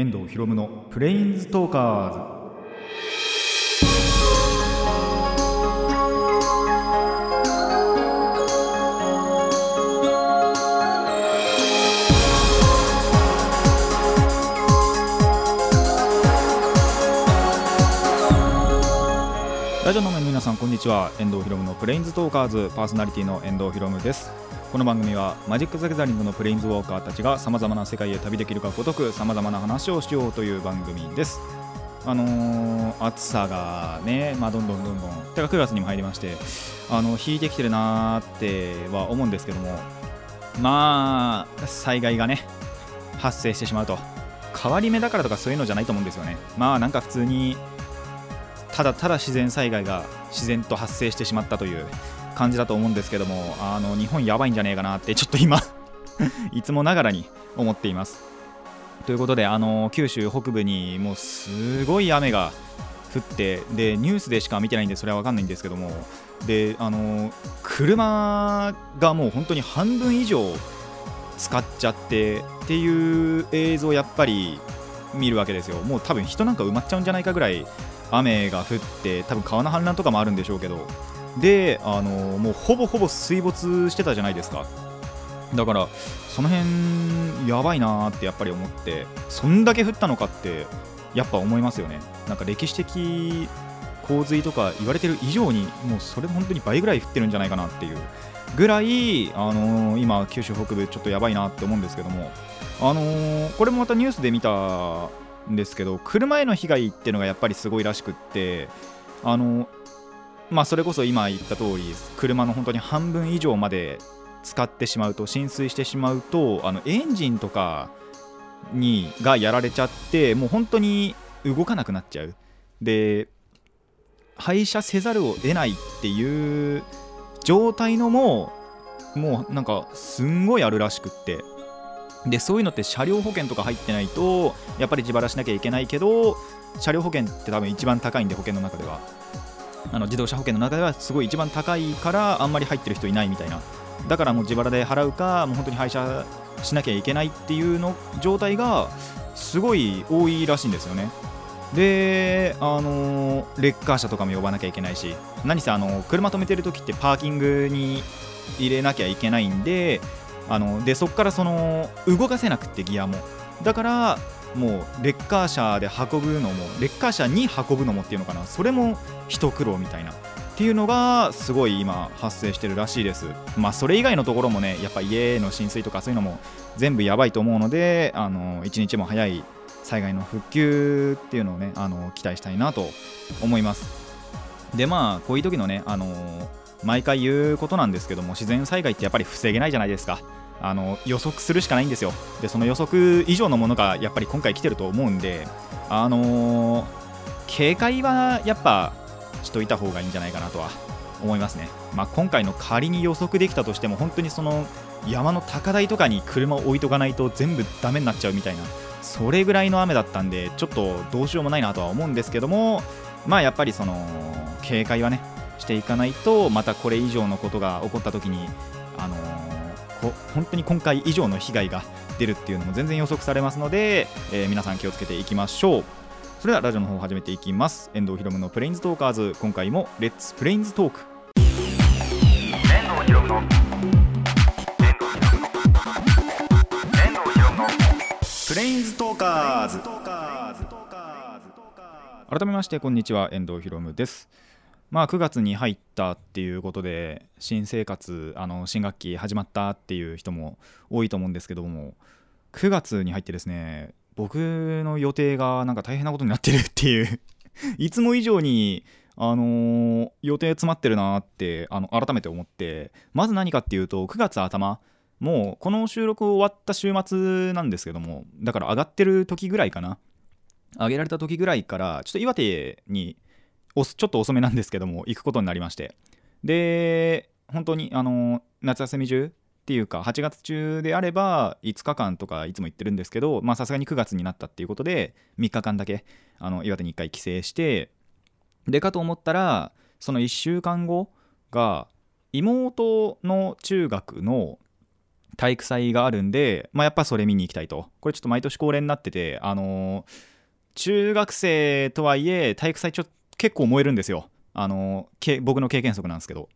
遠藤博夢のプレインズトーカーズ。ラジオの皆さんこんにちは。遠藤博夢のプレインズトーカーズ。パーソナリティの遠藤博夢です。この番組はマジック・ザ・ギャザリングのプレインズウォーカーたちがさまざまな世界へ旅できるかごとくさまざまな話をしようという番組です。あのー、暑さがね、まあ、どんどんどんどんてか9月にも入りましてあの引いてきてるなーっては思うんですけどもまあ災害がね発生してしまうと。変わり目だからとかそういうのじゃないと思うんですよね。まあなんか普通にただただ自然災害が自然と発生してしまったという。感じだと思うんですけどもあの日本やばいんじゃねえかなってちょっと今 いつもながらに思っています。ということであの九州北部にもうすごい雨が降ってでニュースでしか見てないんでそれは分かんないんですけどもであの車がもう本当に半分以上使っちゃってっていう映像やっぱり見るわけですよ。もう多分人なんか埋まっちゃうんじゃないかぐらい雨が降って多分川の氾濫とかもあるんでしょうけどであのもうほぼほぼ水没してたじゃないですか。だからその辺やばいなーってやっぱり思ってそんだけ降ったのかってやっぱ思いますよね。なんか歴史的洪水とか言われてる以上にもうそれ本当に倍ぐらい降ってるんじゃないかなっていうぐらい、あのー、今九州北部ちょっとやばいなって思うんですけども。あのー、これもまたニュースで見たんですけど車への被害っていうのがやっぱりすごいらしくってあのまあ、それこそ今言った通り車の本当に半分以上まで使ってしまうと浸水してしまうとあのエンジンとかにがやられちゃってもう本当に動かなくなっちゃう。で廃車せざるを得ないっていう状態のももうなんかすんごいあるらしくって。でそういうのって車両保険とか入ってないとやっぱり自腹しなきゃいけないけど車両保険って多分一番高いんで保険の中では。あの自動車保険の中ではすごい一番高いからあんまり入ってる人いないみたいな。だからもう自腹で払うかもう本当に廃車しなきゃいけないっていうの状態がすごい多いらしいんですよね。であのレッカー車とかも呼ばなきゃいけないし何せあの車止めてる時ってパーキングに入れなきゃいけないんであのでそこからその動かせなくってギアも。だからもうレッカー車で運ぶのもレッカー車に運ぶのもっていうのかな。それも一苦労みたいなっていうのがすごい今発生してるらしいです。まあそれ以外のところもねやっぱ家の浸水とかそういうのも全部やばいと思うのであの一日も早い災害の復旧っていうのをねあの期待したいなと思います。でまあこういう時のねあの毎回言うことなんですけども自然災害ってやっぱり防げないじゃないですか。あの予測するしかないんですよ。でその予測以上のものがやっぱり今回来てると思うんであのー、警戒はやっぱしといた方がいいんじゃないかなとは思いますね、まあ、今回の仮に予測できたとしても本当にその山の高台とかに車を置いとかないと全部ダメになっちゃうみたいなそれぐらいの雨だったんでちょっとどうしようもないなとは思うんですけどもまあやっぱりその警戒はねしていかないとまたこれ以上のことが起こった時にあのー本当に今回以上の被害が出るっていうのも全然予測されますので、えー、皆さん気をつけていきましょう。それではラジオの方を始めていきます。遠藤ひろむのプレインズトーカーズ。今回もレッツプレインズトーク。遠藤ひろむのプレインズトーカーズ。改めましてこんにちは。遠藤ひろむです。まあ、9月に入ったっていうことで新生活あの新学期始まったっていう人も多いと思うんですけども9月に入ってですね僕の予定がなんか大変なことになってるっていう いつも以上にあのー、予定詰まってるなってあの改めて思ってまず何かっていうと9月頭もうこの収録終わった週末なんですけどもだから上がってる時ぐらいかな。上げられた時ぐらいからちょっと岩手にちょっと遅めなんですけども行くことになりまして。で本当にあの夏休み中っていうか8月中であれば5日間とかいつも行ってるんですけどまあさすがに9月になったっていうことで3日間だけあの岩手に1回帰省してでかと思ったらその1週間後が妹の中学の体育祭があるんで、まあ、やっぱそれ見に行きたいと。これちょっと毎年恒例になっててあのー、中学生とはいえ体育祭ちょっと結構燃えるんですよ。あのー、僕の経験則なんですけど。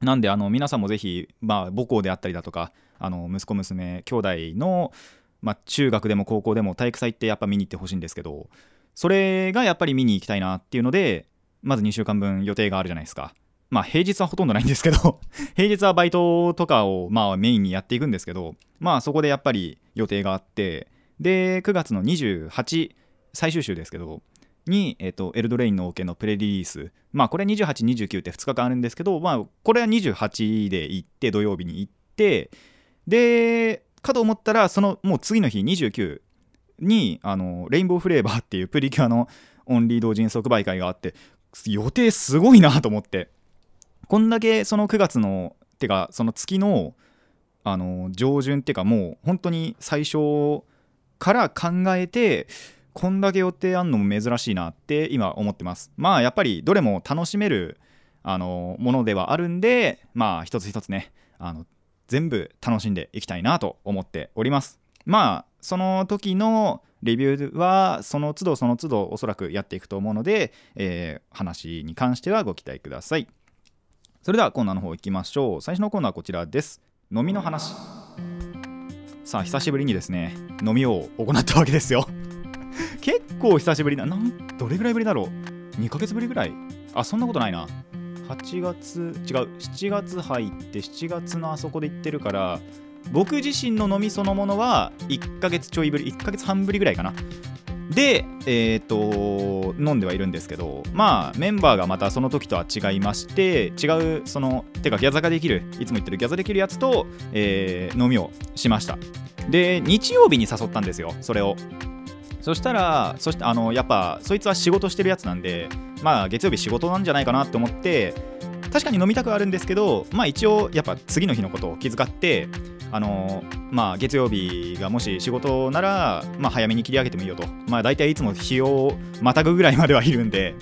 なんであの皆さんもぜひ、まあ、母校であったりだとかあの息子娘兄弟の、まあ、中学でも高校でも体育祭ってやっぱ見に行ってほしいんですけどそれがやっぱり見に行きたいなっていうのでまず2週間分予定があるじゃないですか。まあ平日はほとんどないんですけど 平日はバイトとかをまあメインにやっていくんですけどまあそこでやっぱり予定があってで9月の28最終週ですけどに、えっと、エルドレインのオ、ケのプレリリース。まあこれ28、29って2日間あるんですけどまあこれは28で行って土曜日に行ってでかと思ったらそのもう次の日29にあのレインボーフレーバーっていうプリキュアのオンリー同人即売会があって予定すごいなと思って。こんだけその9月のてかその月のあの上旬っていうかもう本当に最初から考えてこんだけ予定あんのも珍しいなって今思ってます。まあやっぱりどれも楽しめるあのものではあるんでまあ一つ一つねあの全部楽しんでいきたいなと思っております。まあその時のレビューはその都度その都度おそらくやっていくと思うので、えー、話に関してはご期待ください。それではコーナーの方行きましょう。最初のコーナーはこちらです。飲みの話。さあ久しぶりにですね飲みを行ったわけですよ。結構久しぶりななんどれぐらいぶりだろう？2ヶ月ぶりぐらい？あそんなことないな。8月違う。7月入って7月のあそこで行ってるから僕自身の飲みそのものは1ヶ月ちょいぶり1ヶ月半ぶりぐらいかな。で、えっ、ー、と、飲んではいるんですけど、まあ、メンバーがまたその時とは違いまして、違う、その、てか、ギャザができる、いつも言ってるギャザできるやつと、えー、飲みをしました。で、日曜日に誘ったんですよ、それを。そしたら、そしてあのやっぱそいつは仕事してるやつなんで、まあ月曜日仕事なんじゃないかなって思って、確かに飲みたくあるんですけど、まあ一応やっぱ次の日のことを気遣って、あのまあ、月曜日がもし仕事なら、まあ、早めに切り上げてもいいよと、まあ、大体いつも日をまたぐぐらいまではいるんで、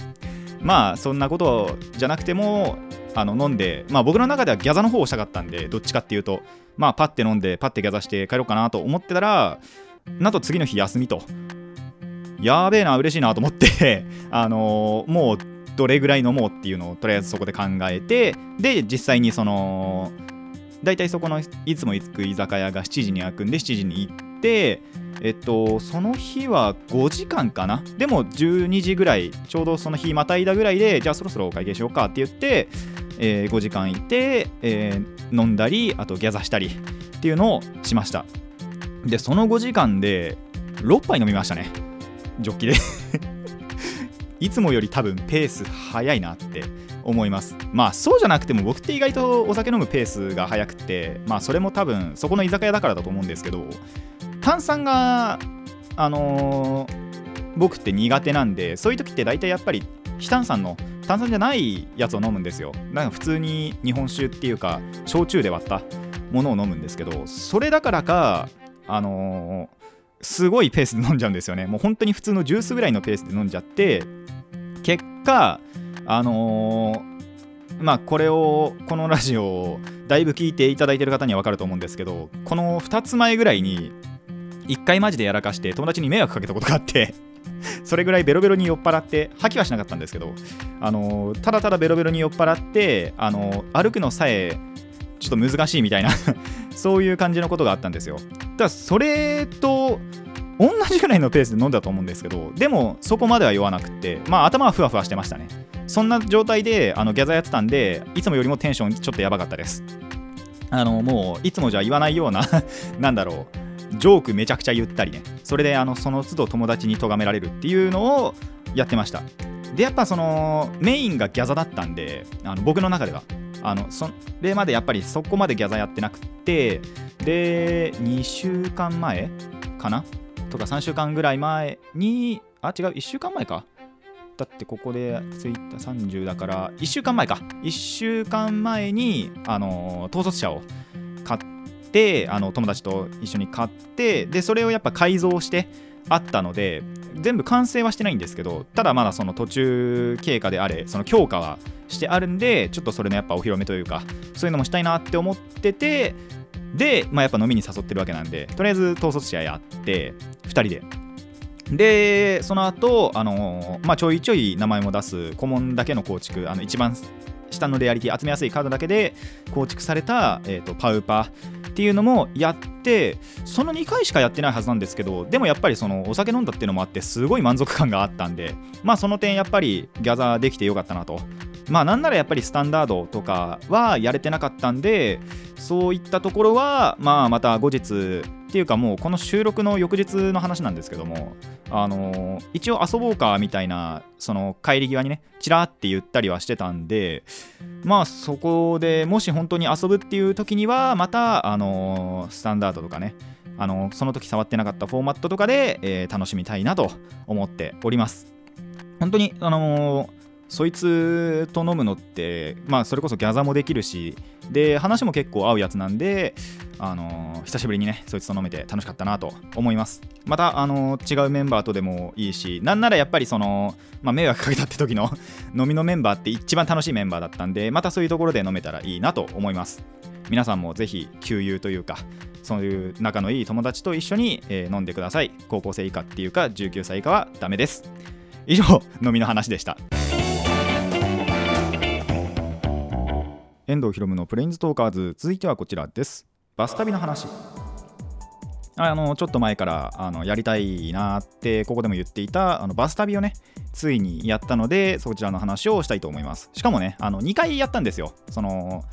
まあ、そんなことじゃなくても、あの飲んで、まあ、僕の中ではギャザの方をしたかったんで、どっちかっていうと、まあ、パッて飲んで、パッてギャザして帰ろうかなと思ってたら、なんと次の日休みと。やべえな、嬉しいなと思って あのー、もうどれぐらい飲もうっていうのをとりあえずそこで考えて、で、実際にその、大体そこのいつも行く居酒屋が7時に開くんで7時に行ってえっとその日は5時間かな？でも12時ぐらいちょうどその日またいだぐらいでじゃあそろそろお会計しようかって言って、えー、5時間いて、えー、飲んだりあとギャザしたりっていうのをしました。でその5時間で6杯飲みましたね。ジョッキで。いつもより多分ペース早いなって思います。まあそうじゃなくても僕って意外とお酒飲むペースが速くてまあそれも多分そこの居酒屋だからだと思うんですけど炭酸があのー、僕って苦手なんでそういう時って大体やっぱり非炭酸の炭酸じゃないやつを飲むんですよ。なんか普通に日本酒っていうか焼酎で割ったものを飲むんですけどそれだからかあのーすごいペースで飲んじゃうんですよね。もう本当に普通のジュースぐらいのペースで飲んじゃって結果あのー、まあこれをこのラジオをだいぶ聞いていただいてる方には分かると思うんですけどこの2つ前ぐらいに1回マジでやらかして友達に迷惑かけたことがあって それぐらいベロベロに酔っ払って吐きはしなかったんですけどあのー、ただただベロベロに酔っ払ってあのー、歩くのさえちょっと難しいみたいな。そういう感じのことがあったんですよ。だからそれと同じぐらいのペースで飲んだと思うんですけどでもそこまでは酔わなくてまあ頭はふわふわしてましたね。そんな状態であのギャザーやってたんでいつもよりもテンションちょっとやばかったです。あのもういつもじゃ言わないような なんだろう。ジョークめちゃくちゃ言ったりね。それであのその都度友達に咎められるっていうのをやってました。でやっぱそのメインがギャザだったんであの僕の中では。あのそれまでやっぱりそこまでギャザーやってなくてで2週間前かな？とか3週間ぐらい前に、あ、違う、1週間前か？だってここでツイッター30だから1週間前か1週間前にあの統率者を買ってあの友達と一緒に買ってでそれをやっぱ改造してあったので全部完成はしてないんですけどただまだその途中経過であれその強化はしてあるんでちょっとそれのやっぱお披露目というかそういうのもしたいなって思っててで、まあ、やっぱ飲みに誘ってるわけなんでとりあえず統率試合やって2人で。でその後あのー、まあちょいちょい名前も出す顧問だけの構築あの一番下のレアリティ集めやすいカードだけで構築された、えーと、パウパっていうのもやってその2回しかやってないはずなんですけどでもやっぱりそのお酒飲んだっていうのもあってすごい満足感があったんでまあその点やっぱりギャザーできてよかったなと。まあなんならやっぱりスタンダードとかはやれてなかったんでそういったところはまあまた後日っていうかもうこの収録の翌日の話なんですけどもあの、一応遊ぼうかみたいなその帰り際にねチラって言ったりはしてたんでまあそこでもし本当に遊ぶっていう時にはまたあの、スタンダードとかねあの、その時触ってなかったフォーマットとかで、え楽しみたいなと思っております。本当にあのそいつと飲むのってまあそれこそギャザもできるしで話も結構合うやつなんであの、久しぶりにねそいつと飲めて楽しかったなと思います。また、あの、違うメンバーとでもいいしなんならやっぱりその、まあ、迷惑かけたって時の 飲みのメンバーって一番楽しいメンバーだったんでまたそういうところで飲めたらいいなと思います。皆さんもぜひ給油というかそういう仲のいい友達と一緒に、えー、飲んでください。高校生以下っていうか19歳以下はダメです。以上飲みの話でした。遠藤ひろむのプレインズトーカーズ。続いてはこちらです。バス旅の話。あのちょっと前からあのやりたいなってここでも言っていたあのバス旅をねついにやったのでそちらの話をしたいと思います。しかもねあの2回やったんですよ。その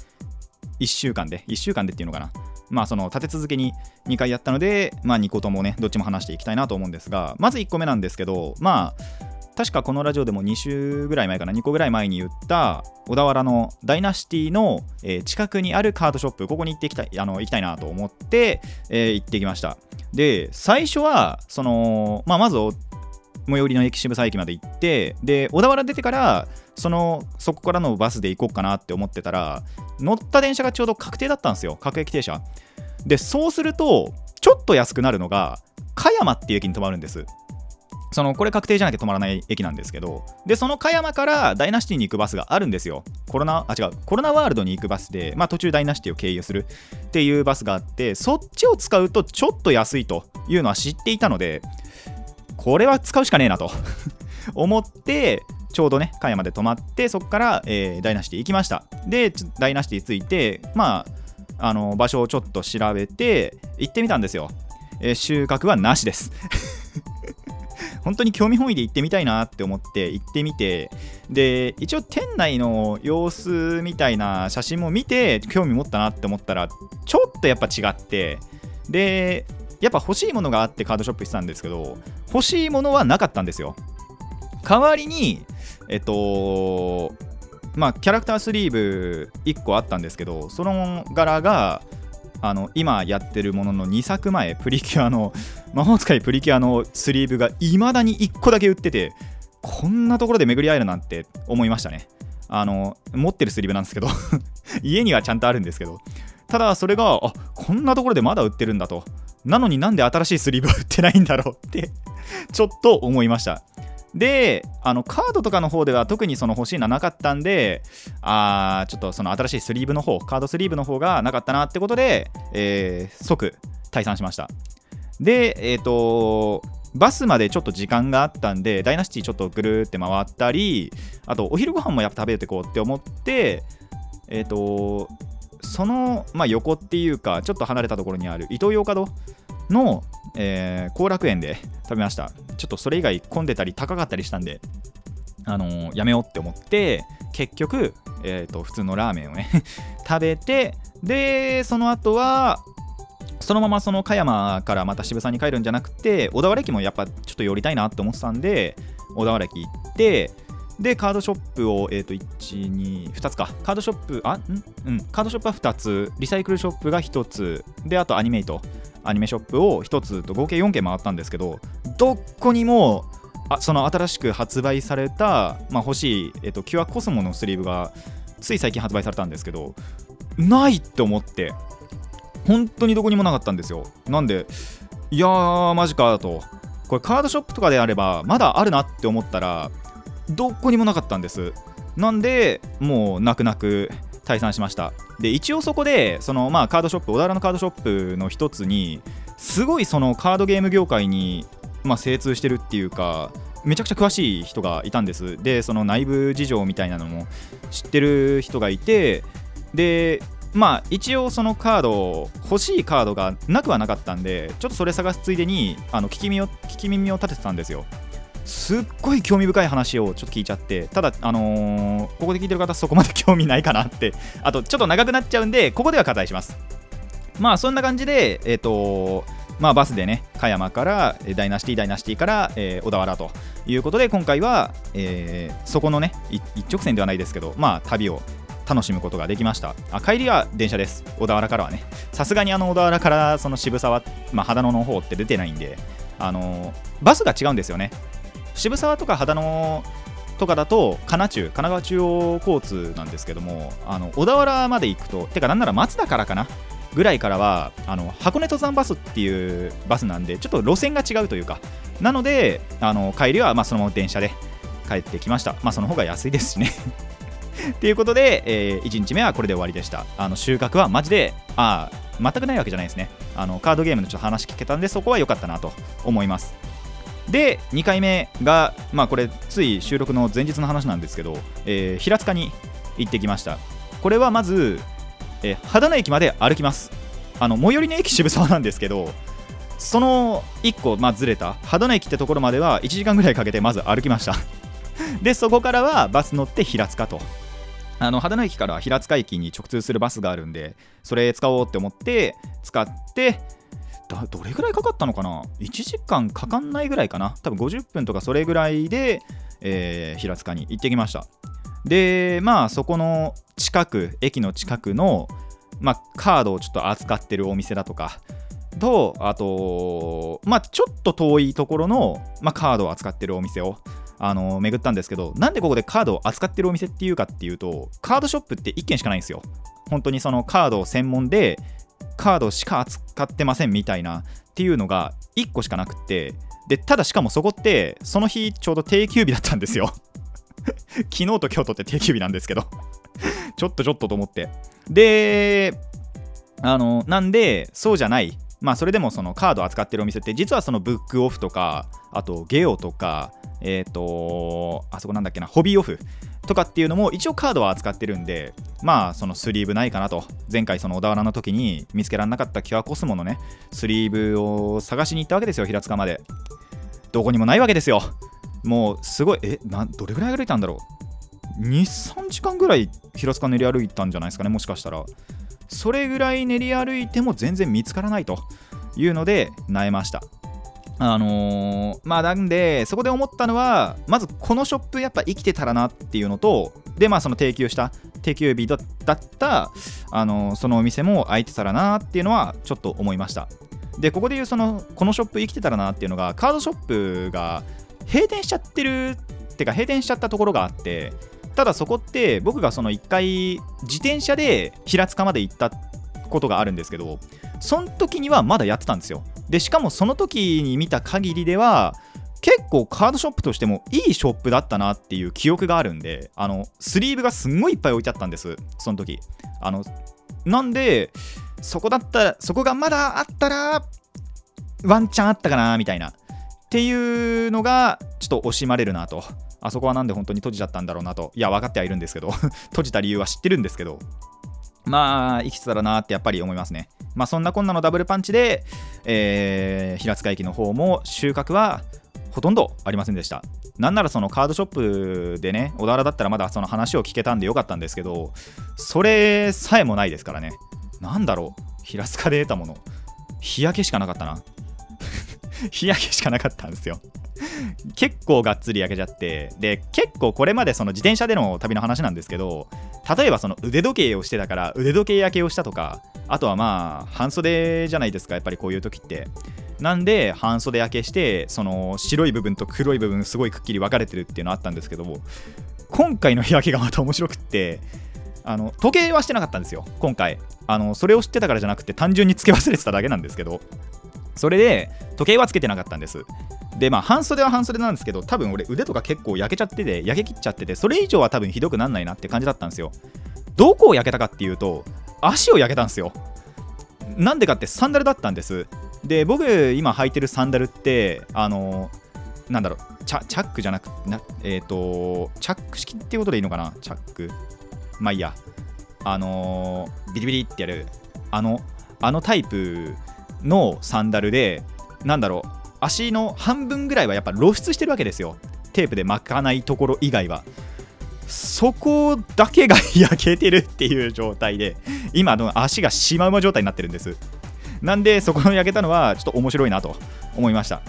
1週間で。1週間でっていうのかな。まあその立て続けに2回やったのでまあ2個ともねどっちも話していきたいなと思うんですがまず1個目なんですけどまあ確かこのラジオでも2週ぐらい前かな2個ぐらい前に言った小田原のダイナシティの、近くにあるカードショップここに行ってきたいあの行きたいなと思って、え、行ってきました。で最初はその、まあ、まず最寄りの駅渋沢駅まで行ってで小田原出てからそのそこからのバスで行こうかなって思ってたら乗った電車がちょうど確定だったんですよ各駅停車。でそうするとちょっと安くなるのが加山っていう駅に止まるんです。そのこれ確定じゃなきゃ止まらない駅なんですけどでその加山からダイナシティに行くバスがあるんですよ。コロナあ違う。コロナワールドに行くバスで、まあ、途中ダイナシティを経由する。っていうバスがあってそっちを使うとちょっと安いというのは知っていたのでこれは使うしかねえなと 思ってちょうどね加山で止まってそこから、えー、ダイナシティ行きました。でダイナシティ着いてまああの場所をちょっと調べて行ってみたんですよ、えー、収穫はなしです。本当に興味本位で行ってみたいなって思って行ってみてで一応店内の様子みたいな写真も見て興味持ったなって思ったらちょっとやっぱ違ってでやっぱ欲しいものがあってカードショップしてたんですけど欲しいものはなかったんですよ。代わりにえっとまあキャラクタースリーブ1個あったんですけどその柄があの今やってるものの2作前プリキュアの魔法使いプリキュアのスリーブがいまだに1個だけ売っててこんなところで巡り合えるなんて思いましたね。あの持ってるスリーブなんですけど 家にはちゃんとあるんですけどただそれがあこんなところでまだ売ってるんだと。なのになんで新しいスリーブは売ってないんだろうってちょっと思いました。であのカードとかの方では特にその欲しいのはなかったんであちょっとその新しいスリーブの方カードスリーブの方がなかったなってことで、えー、即退散しました。でえっ、ー、とバスまでちょっと時間があったんでダイナシティちょっとぐるって回ったりあとお昼ご飯もやっぱ食べてこうって思ってえっ、ー、とその、まあ、横っていうかちょっと離れたところにあるイトーヨーカドの後、えー、楽園で食べました。ちょっとそれ以外混んでたり高かったりしたんであのー、やめようって思って結局、えーと、普通のラーメンをね 食べてでその後はそのままその加山からまた渋沢に帰るんじゃなくて小田原駅もやっぱちょっと寄りたいなって思ってたんで小田原駅行ってでカードショップを、えーと、1、2、2つか。カードショップ、あん？うん、カードショップは2つ、リサイクルショップが1つ、で、あとアニメイト、アニメショップを1つと合計4件回ったんですけど、どこにも、あその新しく発売された、まあ、欲しい、えーと、キュアコスモのスリーブが、つい最近発売されたんですけど、ないって思って、本当にどこにもなかったんですよ。なんで、いやー、マジかと。これカードショップとかであれば、まだあるなって思ったら、どこにもなかったんですなんでもう泣く泣く退散しました。で一応そこでそのまあカードショップ小田原のカードショップの一つにすごいそのカードゲーム業界にまあ精通してるっていうかめちゃくちゃ詳しい人がいたんです。でその内部事情みたいなのも知ってる人がいてでまあ一応そのカード欲しいカードがなくはなかったんでちょっとそれ探すついでにあの聞き耳を聞き耳を立ててたんですよ。すっごい興味深い話をちょっと聞いちゃってただあのー、ここで聞いてる方そこまで興味ないかなって。あとちょっと長くなっちゃうんでここでは割愛します。まあそんな感じでえっ、ー、とまあ、バスでね、加山からダイナシティ、ダイナシティから、えー、小田原ということで、今回は、えー、そこのね、一直線ではないですけど、まあ、旅を楽しむことができました。あ帰りは電車です。小田原からはね。さすがにあの小田原からその渋沢、まあ、秦野の方って出てないんであのバスが違うんですよね。渋沢とか秦野とかだと神奈中神奈川中央交通なんですけどもあの小田原まで行くとてかなんなら松田からかなぐらいからはあの箱根登山バスっていうバスなんでちょっと路線が違うというかなのであの帰りはまそのまま電車で帰ってきましたまあその方が安いですしね。ということで、えー、1日目はこれで終わりでした。あの収穫はマジであ全くないわけじゃないですね。あのカードゲームのちょっと話聞けたんでそこは良かったなと思います。で2回目がまあこれつい収録の前日の話なんですけど、えー、平塚に行ってきました。これはまず、えー、秦野駅まで歩きます。あの最寄りの駅渋沢なんですけどその1個、まあ、ずれた秦野駅ってところまでは1時間ぐらいかけてまず歩きました。でそこからはバス乗って平塚と。あの秦野駅から平塚駅に直通するバスがあるんでそれ使おうって思って使ってどれぐらいかかったのかな？1時間かかんないぐらいかな？多分50分とかそれぐらいで、えー、平塚に行ってきました。でまあそこの近く駅の近くの、まあ、カードをちょっと扱ってるお店だとかとあとまあちょっと遠いところの、まあ、カードを扱ってるお店をあの巡ったんですけどなんでここでカードを扱ってるお店っていうかっていうとカードショップって1軒しかないんですよ。本当にそのカード専門でカードしか扱ってませんみたいなっていうのが1個しかなくってでただしかもそこってその日ちょうど定休日だったんですよ。昨日と今日とって定休日なんですけど。ちょっとちょっとと思って。であのなんでそうじゃない。まあそれでもそのカード扱ってるお店って実はそのブックオフとかあとゲオとかえっ、ー、とあそこなんだっけなホビーオフとかっていうのも一応カードは扱ってるんでまあそのスリーブないかなと。前回その小田原の時に見つけられなかったキュアコスモのねスリーブを探しに行ったわけですよ平塚まで。どこにもないわけですよ。もうすごいえなどれぐらい歩いたんだろう。23時間ぐらい平塚練り歩いたんじゃないですかねもしかしたら。それぐらい練り歩いても全然見つからないというので萎えました。あのー、まあなんでそこで思ったのはまずこのショップやっぱ生きてたらなっていうのとでまあその提供した定休日だったあのー、そのお店も開いてたらなっていうのはちょっと思いました。でここでいうそのこのショップ生きてたらなっていうのがカードショップが閉店しちゃってるってか閉店しちゃったところがあってただそこって僕がその1回自転車で平塚まで行ったことがあるんですけどその時にはまだやってたんですよ。でしかもその時に見た限りでは結構カードショップとしてもいいショップだったなっていう記憶があるんであのスリーブがすんごいいっぱい置いてあったんですその時。あのなんでそこだったらそこがまだあったらワンチャンあったかなみたいな。っていうのがちょっと惜しまれるなと。あそこはなんで本当に閉じちゃったんだろうなといや分かってはいるんですけど 閉じた理由は知ってるんですけどまあ生きてたらなってやっぱり思いますねまあ、そんなこんなのダブルパンチで、えー、平塚駅の方も収穫はほとんどありませんでした。なんならそのカードショップでね、小田原だったらまだその話を聞けたんでよかったんですけど、それさえもないですからね。なんだろう、平塚で得たもの。日焼けしかなかったな。日焼けしかなかったんですよ。結構がっつり焼けちゃってで結構これまでその自転車での旅の話なんですけど例えばその腕時計をしてたから腕時計焼けをしたとかあとはまあ半袖じゃないですかやっぱりこういう時って。なんで半袖焼けしてその白い部分と黒い部分すごいくっきり分かれてるっていうのあったんですけども今回の日焼けがまた面白くってあの時計はしてなかったんですよ今回。あのそれを知ってたからじゃなくて単純につけ忘れてただけなんですけど。それで時計はつけてなかったんです。でまあ半袖は半袖なんですけど多分俺腕とか結構焼けちゃってて焼けきっちゃっててそれ以上は多分ひどくなんないなって感じだったんですよ。どこを焼けたかっていうと足を焼けたんですよ。なんでかってサンダルだったんです。で僕今履いてるサンダルってあのなんだろうチャチャックじゃなくなえっ、ー、とチャック式っていうことでいいのかな？チャック。まあいいや。あのー、ビリビリってやる。あのあのタイプのサンダルでなんだろう足の半分ぐらいはやっぱ露出してるわけですよ。テープで巻かないところ以外は。そこだけが焼けてるっていう状態で今の足がシマウマ状態になってるんです。なんでそこの焼けたのはちょっと面白いなと思いました。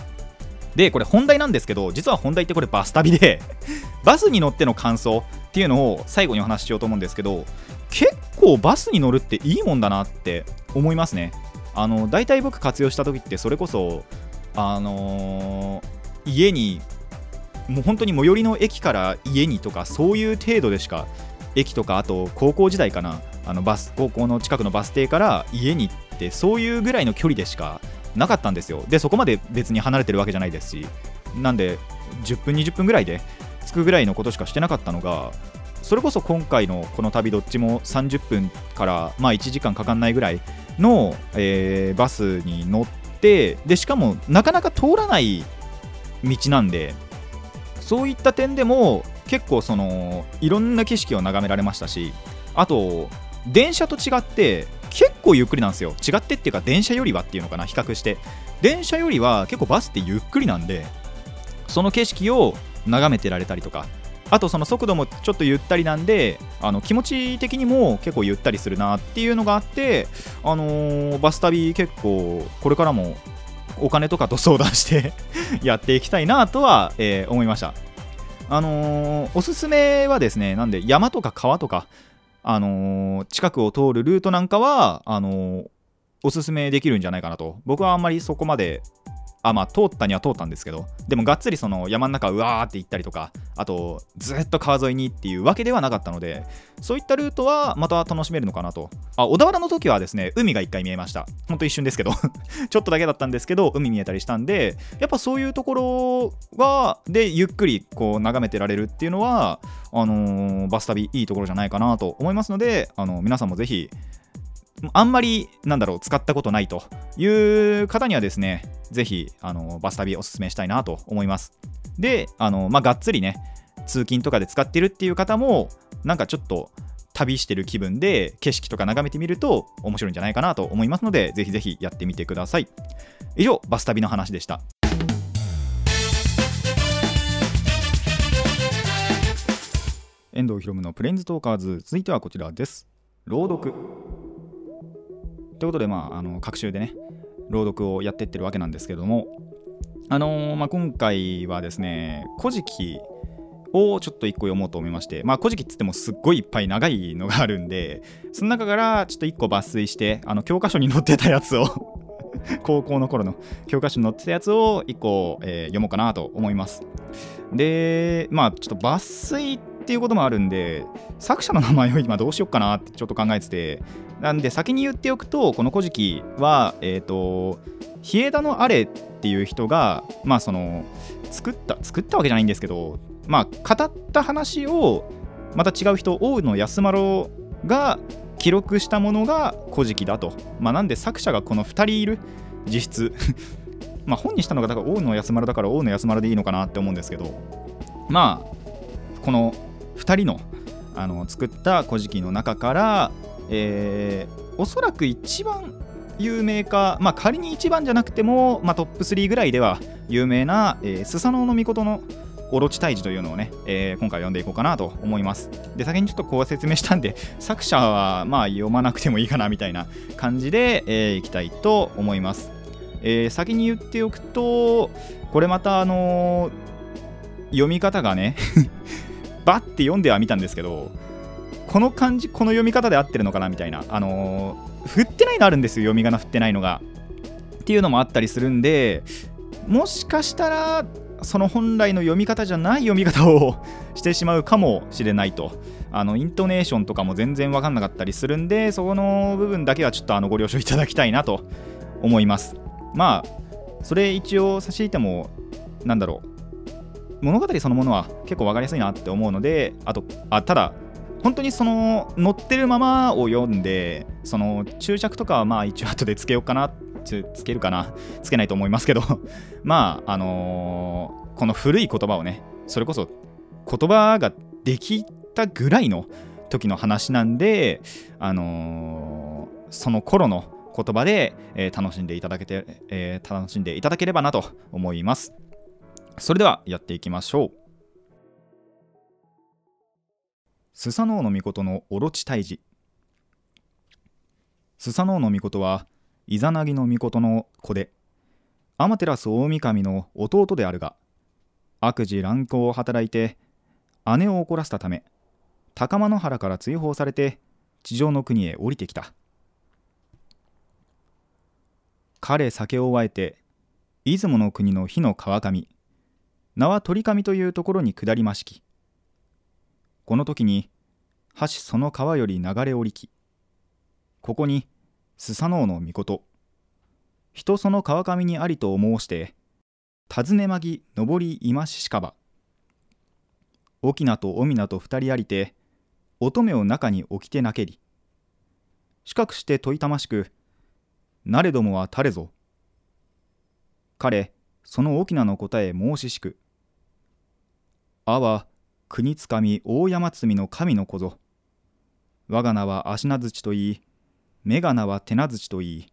でこれ本題なんですけど実は本題ってこれバス旅で バスに乗っての感想っていうのを最後にお話ししようと思うんですけど結構バスに乗るっていいもんだなって思いますね。あの大体僕活用した時ってそれこそあのー、家にもう本当に最寄りの駅から家にとかそういう程度でしか駅とかあと高校時代かなあのバス高校の近くのバス停から家にってそういうぐらいの距離でしかなかったんですよ。でそこまで別に離れてるわけじゃないですしなんで10分20分ぐらいで着くぐらいのことしかしてなかったのがそれこそ今回のこの旅どっちも30分からまあ1時間かかんないぐらいの、えー、バスに乗ってでしかもなかなか通らない道なんでそういった点でも結構そのいろんな景色を眺められましたしあと電車と違って結構ゆっくりなんですよ。違ってっていうか電車よりはっていうのかな比較して。電車よりは結構バスってゆっくりなんでその景色を眺めてられたりとかあとその速度もちょっとゆったりなんであの気持ち的にも結構ゆったりするなっていうのがあってあのー、バス旅結構これからもお金とかと相談して やっていきたいなとは、えー、思いました。あのー、おすすめはですねなんで山とか川とかあの、近くを通るルートなんかはあの、おすすめできるんじゃないかなと。僕はあんまりそこまであまあ通ったには通ったんですけどでもがっつりその山の中うわーって行ったりとかあとずっと川沿いにっていうわけではなかったのでそういったルートはまた楽しめるのかなと。あ小田原の時はですね海が1回見えました。ほんと一瞬ですけど ちょっとだけだったんですけど海見えたりしたんでやっぱそういうところはでゆっくりこう眺めてられるっていうのはあのー、バス旅いいところじゃないかなと思いますのであの皆さんもぜひあんまりなんだろう使ったことないという方にはですねぜひあのバス旅おすすめしたいなと思います。であのまあがっつりね通勤とかで使ってるっていう方もなんかちょっと旅してる気分で景色とか眺めてみると面白いんじゃないかなと思いますのでぜひぜひやってみてください。以上バス旅の話でした。遠藤ひろむのプレインズトーカーズ。続いてはこちらです。朗読。ということで、まあ、あの各週でね、朗読をやってってるわけなんですけども、あのー、まあ、今回はですね、古事記をちょっと1個読もうと思いまして、まあ、古事記っつってもすっごいいっぱい長いのがあるんで、その中からちょっと1個抜粋して、あの教科書に載ってたやつを 高校の頃の教科書に載ってたやつを1個、えー、読もうかなと思います。で、まあ、ちょっと抜粋ってていうこともあるんで、作者の名前を今どうしよっかなってちょっと考えてて、なんで先に言っておくとこの「古事記は」えっ、ー、と日枝のアレっていう人がまあその作った作ったわけじゃないんですけどまあ語った話をまた違う人大野安丸が記録したものが「古事記」だと。まあ、なんで作者がこの2人いる実質 まあ本にしたのがだから大野安丸だから大野安丸でいいのかなって思うんですけどまあこの2人のあの作った「古事記」の中からえー、おそらく一番有名か、まあ、仮に一番じゃなくても、まあ、トップ3ぐらいでは有名な、えー、スサノオノミコトのオロチ退治というのをね、えー、今回読んでいこうかなと思います。で、先にちょっとこう説明したんで、作者はまあ読まなくてもいいかなみたいな感じで、えー、いきたいと思います。えー、先に言っておくと、これまたあのー、読み方がね バッて読んではみたんですけど、この漢字この読み方で合ってるのかなみたいなあのー、振ってないのあるんですよ読み仮名振ってないのが。っていうのもあったりするんでもしかしたらその本来の読み方じゃない読み方を してしまうかもしれないと。あのイントネーションとかも全然分かんなかったりするんでそこの部分だけはちょっとあのご了承いただきたいなと思います。まあそれ一応差し引いてもなんだろう物語そのものは結構分かりやすいなって思うのであとあただ本当にその載ってるままを読んでその注釈とかはまあ一応後でつけようかなつつけるかなつけないと思いますけど まああのー、この古い言葉をねそれこそ言葉ができたぐらいの時の話なんであのー、その頃の言葉で、えー、楽しんでいただけて、えー、楽しんでいただければなと思います。それではやっていきましょう。スサノオノミコトのオロチ退治。スサノオノミコトはイザナギのミコトの子でアマテラス大神の弟であるが悪事乱行を働いて姉を怒らせたため高間野原から追放されて地上の国へ降りてきた。彼酒をわえて出雲の国の火の川上名は鳥上というところに下りましき。この時に橋その川より流れ降りき。ここにスサノオの御人その川上にありと申して尋ねまぎ登り今ししかば。沖縄とみなと二人ありて乙女を中に置きてなけり。四角して問いたましくなれどもは誰ぞ。彼、その沖縄の答え申ししく。あは、国つかみ大山積みの神の子ぞ。我が名は足名槌といい、目が名は手名槌といい、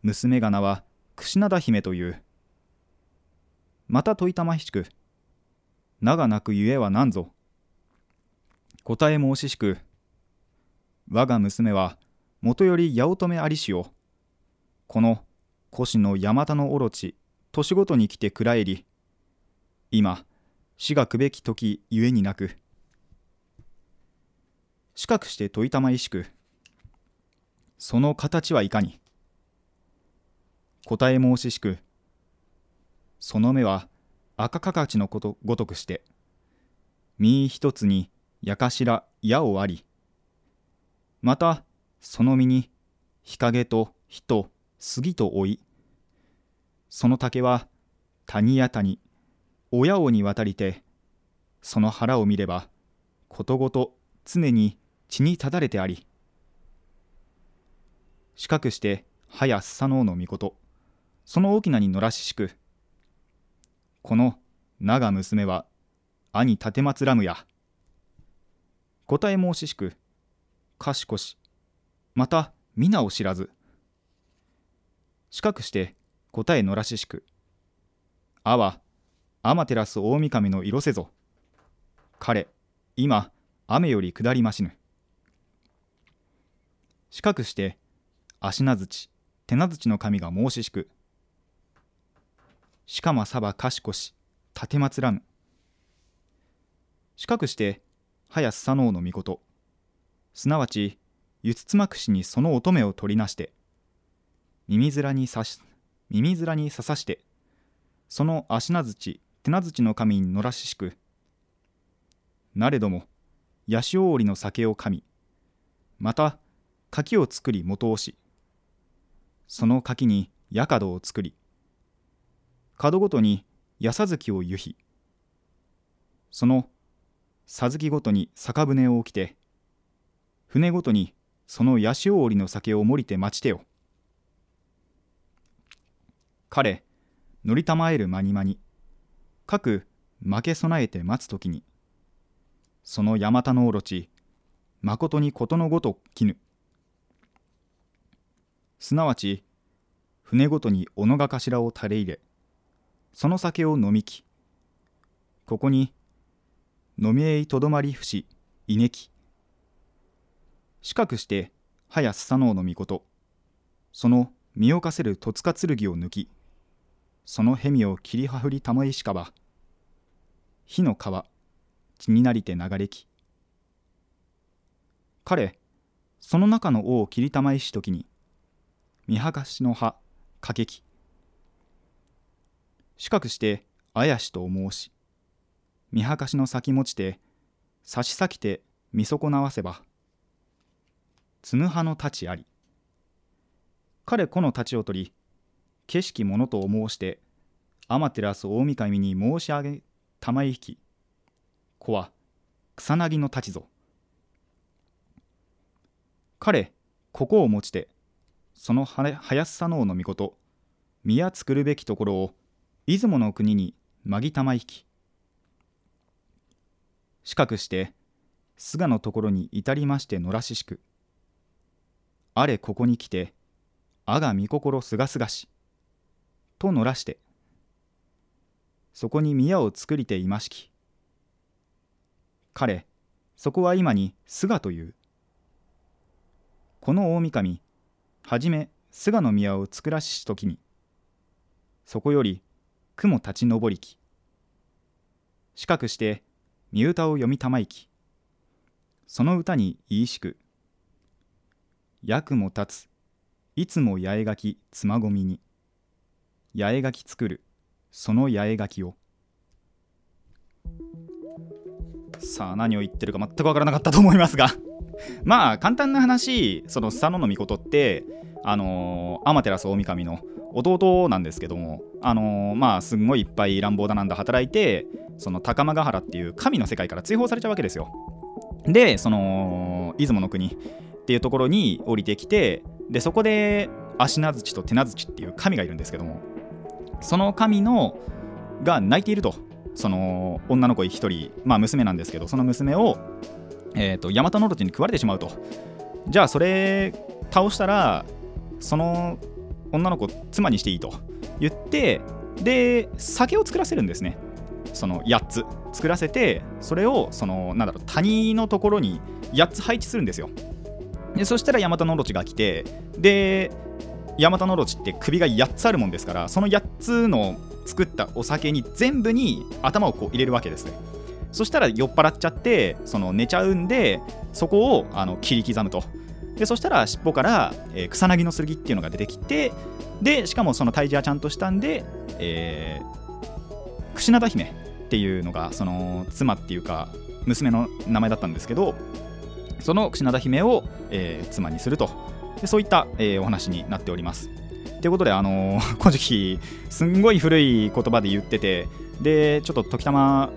娘が名は櫛灘姫という。また問いたましく。名がなくゆえは何ぞ。答え申ししく。我が娘は、もとより八乙女ありしよ。この越の山田のオロチ年ごとに来て暗えり今死がくべき時ゆえになく。四角して問いたまいしくその形はいかに。答え申ししくその目は赤かかちのことごとくして身一つにやかしら矢をありまたその身に日陰と火と杉と追いその竹は谷や谷親王に渡りてその腹を見ればことごと常に血にただれてあり四角してはやすさのうのみことその大きなに野良ししくこの長娘は兄立松らむや答え申ししくかしこしまた皆を知らず四角して答えのらししく。あは、アマテラス大神の色せぞ。彼、今、雨より下りましぬ。四角して、足名槌、手名槌の神が申ししく。しかまさばかしこし、立てまつらぬ。四角して、はやすさのうのみこと。すなわち、ゆつつまくしにその乙女を取りなして、耳面に刺し耳面に刺さしてその足名槌手名槌の神に野良ししくなれども八潮織の酒を噛みまた柿を作り元押しその柿にやかどを作り角ごとにやさずきをゆひそのさずきごとに酒舟を起きて船ごとにその八潮織の酒を盛りて待ちてよ。彼乗りたまえる間に間に各負け備えて待つ時にその山田のオロチまことにことのごと絹すなわち船ごとに小野が頭を垂れ入れその酒を飲みきここに飲みえいとどまり伏しいねき。四角して早すさのうのみことその身をかせる戸塚剣を抜きその蛇を切りはふりたまいしかば。火の川血になりて流れき。彼その中の王を切りたまいしときに見はがしの葉かけき。四角してあやしと申し見はかしの先持ちて差し裂きて見損なわせば。つむはの太ちあり。彼この太ちを取り景色ものと申して天照大神に申し上げ玉引き子は草薙の立ちぞ彼ここを持ちてその林佐能の御宮作るべきところを出雲の国にまぎたま行き四角して菅のところに至りまして野良ししくあれここに来てあが御心すがすがしと野良してそこに宮を作りていましき。彼そこは今に菅という。この大御神はじめ菅の宮を作らしし時にそこより雲立ち上りき。四角して身歌を読みたまいき。その歌に言いしく役も立ついつも八重垣つまごみに。八重垣作る。その八重垣を。さあ何を言ってるか全く分からなかったと思いますが。まあ簡単な話その佐野の御事ってあのー、天照大神の弟なんですけどもあのー、まあすんごいいっぱい乱暴だなんだ働いてその高間ヶ原っていう神の世界から追放されちゃうわけですよ。でその出雲の国っていうところに降りてきてでそこで足名槌と手名槌っていう神がいるんですけども。その神のが泣いていると。その女の子一人まあ娘なんですけどその娘をえーと、大和のロチに食われてしまうと。じゃあそれ倒したらその女の子妻にしていいと。言ってで酒を作らせるんですね。その8つ。作らせてそれをそのなんだろう谷のところに8つ配置するんですよ。でそしたらヤマタノロチが来てでヤマタノロチって首が8つあるもんですからその8つの作ったお酒に全部に頭をこう入れるわけですね。そしたら酔っ払っちゃってその寝ちゃうんでそこをあの切り刻むと。でそしたら尻尾から、えー、草薙の剣っていうのが出てきてでしかもその退治はちゃんとしたんで、えー、櫛灘姫っていうのがその妻っていうか娘の名前だったんですけどその櫛灘姫を、えー、妻にすると。でそういった、えー、お話になっております。ということで、あのー、古事記すんごい古い言葉で言っててでちょっと時たま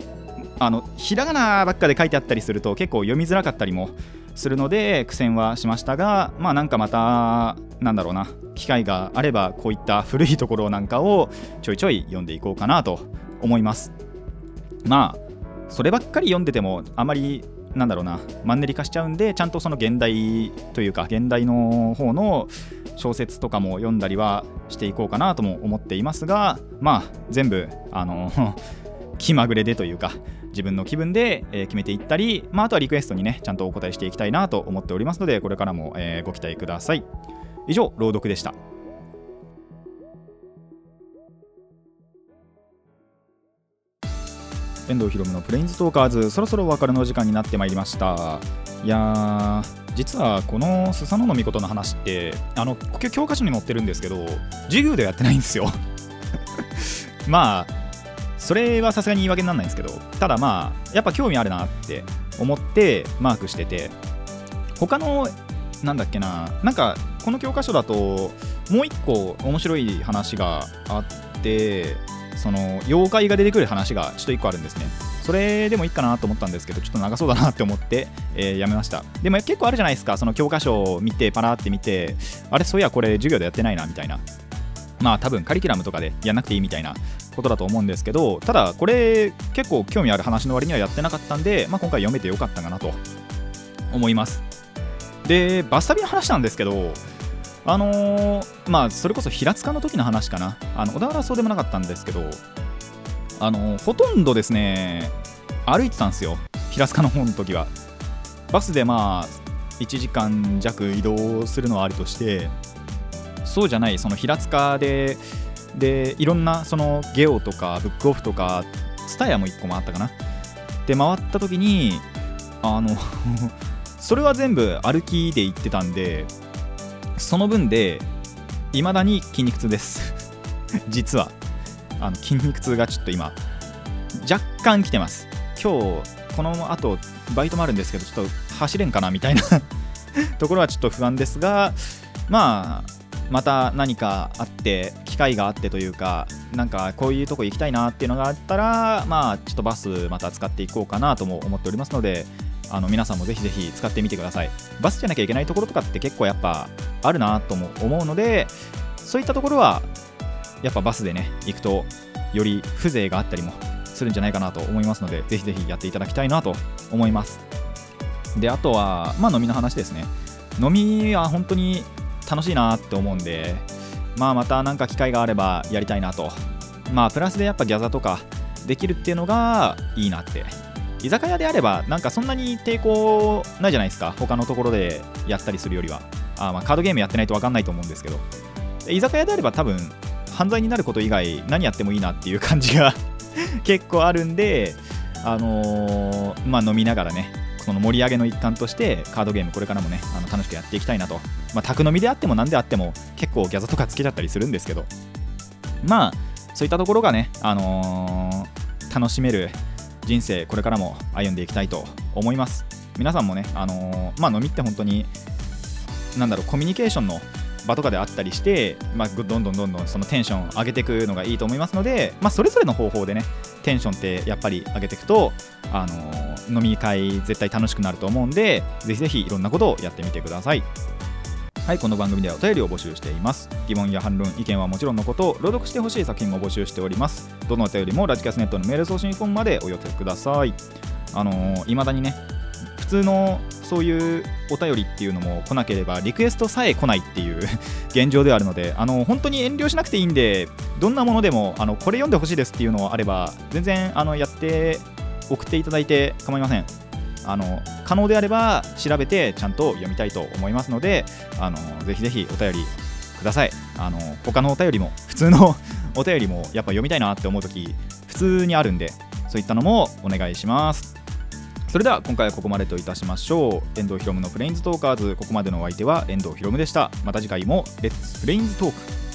あのひらがなばっかで書いてあったりすると結構読みづらかったりもするので苦戦はしましたがまあなんかまたなんだろうな機会があればこういった古いところなんかをちょいちょい読んでいこうかなと思います。まあそればっかり読んでてもあまりなんだろうなマンネリ化しちゃうんでちゃんとその現代というか現代の方の小説とかも読んだりはしていこうかなとも思っていますがまあ全部あの 気まぐれでというか自分の気分で、え決めていったり、まあ、あとはリクエストにねちゃんとお答えしていきたいなと思っておりますのでこれからも、えご期待ください。以上朗読でした。遠藤ひろむのプレインズトーカーズ。そろそろお別れの時間になってまいりました。いや実はこのスサノノミコトの話ってあの教科書に載ってるんですけど授業ではやってないんですよ。まあそれはさすがに言い訳にならないんですけどただまあやっぱ興味あるなって思ってマークしてて他のなんだっけななんかこの教科書だともう一個面白い話があってその妖怪が出てくる話がちょっと1個あるんですね。それでもいいかなと思ったんですけどちょっと長そうだなって思って、えー、やめました。でも結構あるじゃないですか。その教科書を見てパラって見てあれそういやこれ授業でやってないなみたいな。まあ多分カリキュラムとかでやんなくていいみたいなことだと思うんですけどただこれ結構興味ある話の割にはやってなかったんで、まあ、今回読めてよかったかなと思います。でバス旅の話なんですけどあのー、まあそれこそ平塚の時の話かな。あの小田原はそうでもなかったんですけどあのー、ほとんどですね歩いてたんですよ。平塚の方の時は。バスでまあ1時間弱移動するのはありとしてそうじゃないその平塚ででいろんなそのゲオとかブックオフとかツタヤも1個もあったかな。で回った時にあのそれは全部歩きで行ってたんでその分で未だに筋肉痛です。実は。あの筋肉痛がちょっと今若干来てます。今日この後バイトもあるんですけどちょっと走れんかなみたいな。ところはちょっと不安ですがまあまた何かあって機会があってというかなんかこういうとこ行きたいなっていうのがあったらまあちょっとバスまた使っていこうかなとも思っておりますのであの皆さんもぜひぜひ使ってみてください。バスじゃなきゃいけないところとかって結構やっぱあるなとも思うのでそういったところはやっぱバスでね行くとより風情があったりもするんじゃないかなと思いますのでぜひぜひやっていただきたいなと思います。であとはまあ飲みの話ですね。飲みは本当に楽しいなって思うんでまあまた何か機会があればやりたいなと。まあプラスでやっぱギャザとかできるっていうのがいいなって。居酒屋であればなんかそんなに抵抗ないじゃないですか。他のところでやったりするよりは。あまあカードゲームやってないと分かんないと思うんですけど。居酒屋であれば多分犯罪になること以外何やってもいいなっていう感じが 結構あるんであのー、まあ飲みながらねその盛り上げの一環としてカードゲームこれからもねあの楽しくやっていきたいなと。まあ宅飲みであっても何であっても結構ギャザとかつけちゃったりするんですけど。まあそういったところがね、あのー、楽しめる人生これからも歩んでいきたいと思います。皆さんもね、あのー、まあ、飲みって本当になんだろうコミュニケーションの場とかであったりして、まあ、どんどんどんどんそのテンション上げていくのがいいと思いますので、まあ、それぞれの方法でねテンションってやっぱり上げていくと、あのー、飲み会絶対楽しくなると思うんでぜひぜひいろんなことをやってみてください。はいこの番組ではお便りを募集しています。疑問や反論意見はもちろんのこと朗読してほしい作品も募集しております。どのお便りもラジキャスネットのメール送信フォームまでお寄せください。あのー、未だにね普通のそういうお便りっていうのも来なければリクエストさえ来ないっていう 現状ではあるのであの本当に遠慮しなくていいんでどんなものでもあのこれ読んでほしいですっていうのがあれば全然あのやって送っていただいて構いません。あの可能であれば調べてちゃんと読みたいと思いますのであのぜひぜひお便りください。あの他のお便りも 普通の お便りもやっぱ読みたいなって思う時普通にあるんでそういったのもお願いします。それでは今回はここまでといたしましょう。遠藤ひろむのプレインズトーカーズ。ここまでのお相手は遠藤ひろむでした。また次回もレッツプレインズトーク。